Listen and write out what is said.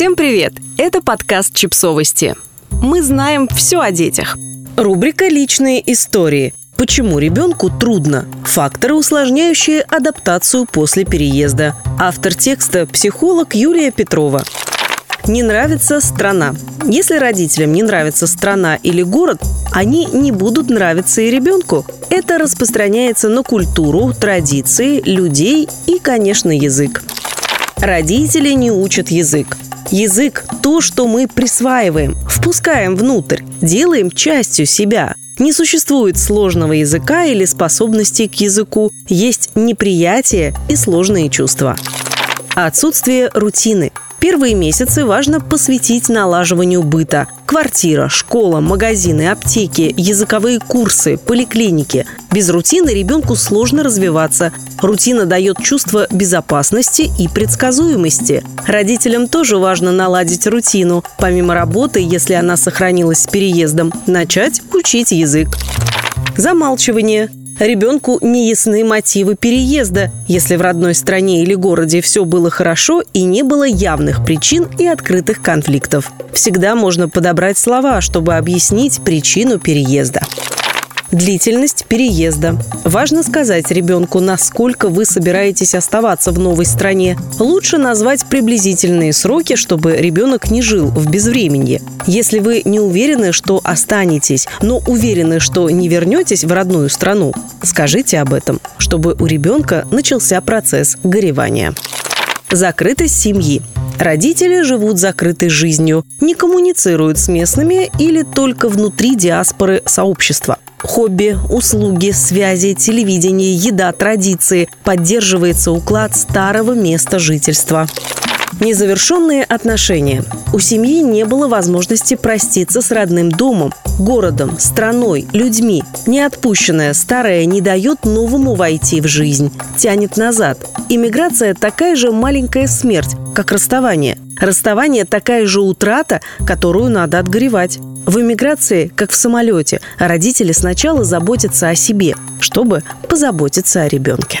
Всем привет! Это подкаст «Чипсовости». Мы знаем все о детях. Рубрика «Личные истории». Почему ребенку трудно? Факторы, усложняющие адаптацию после переезда. Автор текста – психолог Юлия Петрова. Не нравится страна. Если родителям не нравится страна или город, они не будут нравиться и ребенку. Это распространяется на культуру, традиции, людей и, конечно, язык. Родители не учат язык. Язык – то, что мы присваиваем, впускаем внутрь, делаем частью себя. Не существует сложного языка или способности к языку. Есть неприятие и сложные чувства. Отсутствие рутины – Первые месяцы важно посвятить налаживанию быта. Квартира, школа, магазины, аптеки, языковые курсы, поликлиники. Без рутины ребенку сложно развиваться. Рутина дает чувство безопасности и предсказуемости. Родителям тоже важно наладить рутину. Помимо работы, если она сохранилась с переездом, начать учить язык. Замалчивание. Ребенку не ясны мотивы переезда, если в родной стране или городе все было хорошо и не было явных причин и открытых конфликтов. Всегда можно подобрать слова, чтобы объяснить причину переезда. Длительность переезда. Важно сказать ребенку, насколько вы собираетесь оставаться в новой стране. Лучше назвать приблизительные сроки, чтобы ребенок не жил в безвременье. Если вы не уверены, что останетесь, но уверены, что не вернетесь в родную страну, скажите об этом, чтобы у ребенка начался процесс горевания. Закрытость семьи. Родители живут закрытой жизнью, не коммуницируют с местными или только внутри диаспоры сообщества. Хобби, услуги, связи, телевидение, еда, традиции. Поддерживается уклад старого места жительства. Незавершенные отношения. У семьи не было возможности проститься с родным домом, городом, страной, людьми. Неотпущенное старое не дает новому войти в жизнь, тянет назад. Иммиграция – такая же маленькая смерть, как расставание. Расставание – такая же утрата, которую надо отгоревать. В эмиграции, как в самолете, родители сначала заботятся о себе, чтобы позаботиться о ребенке.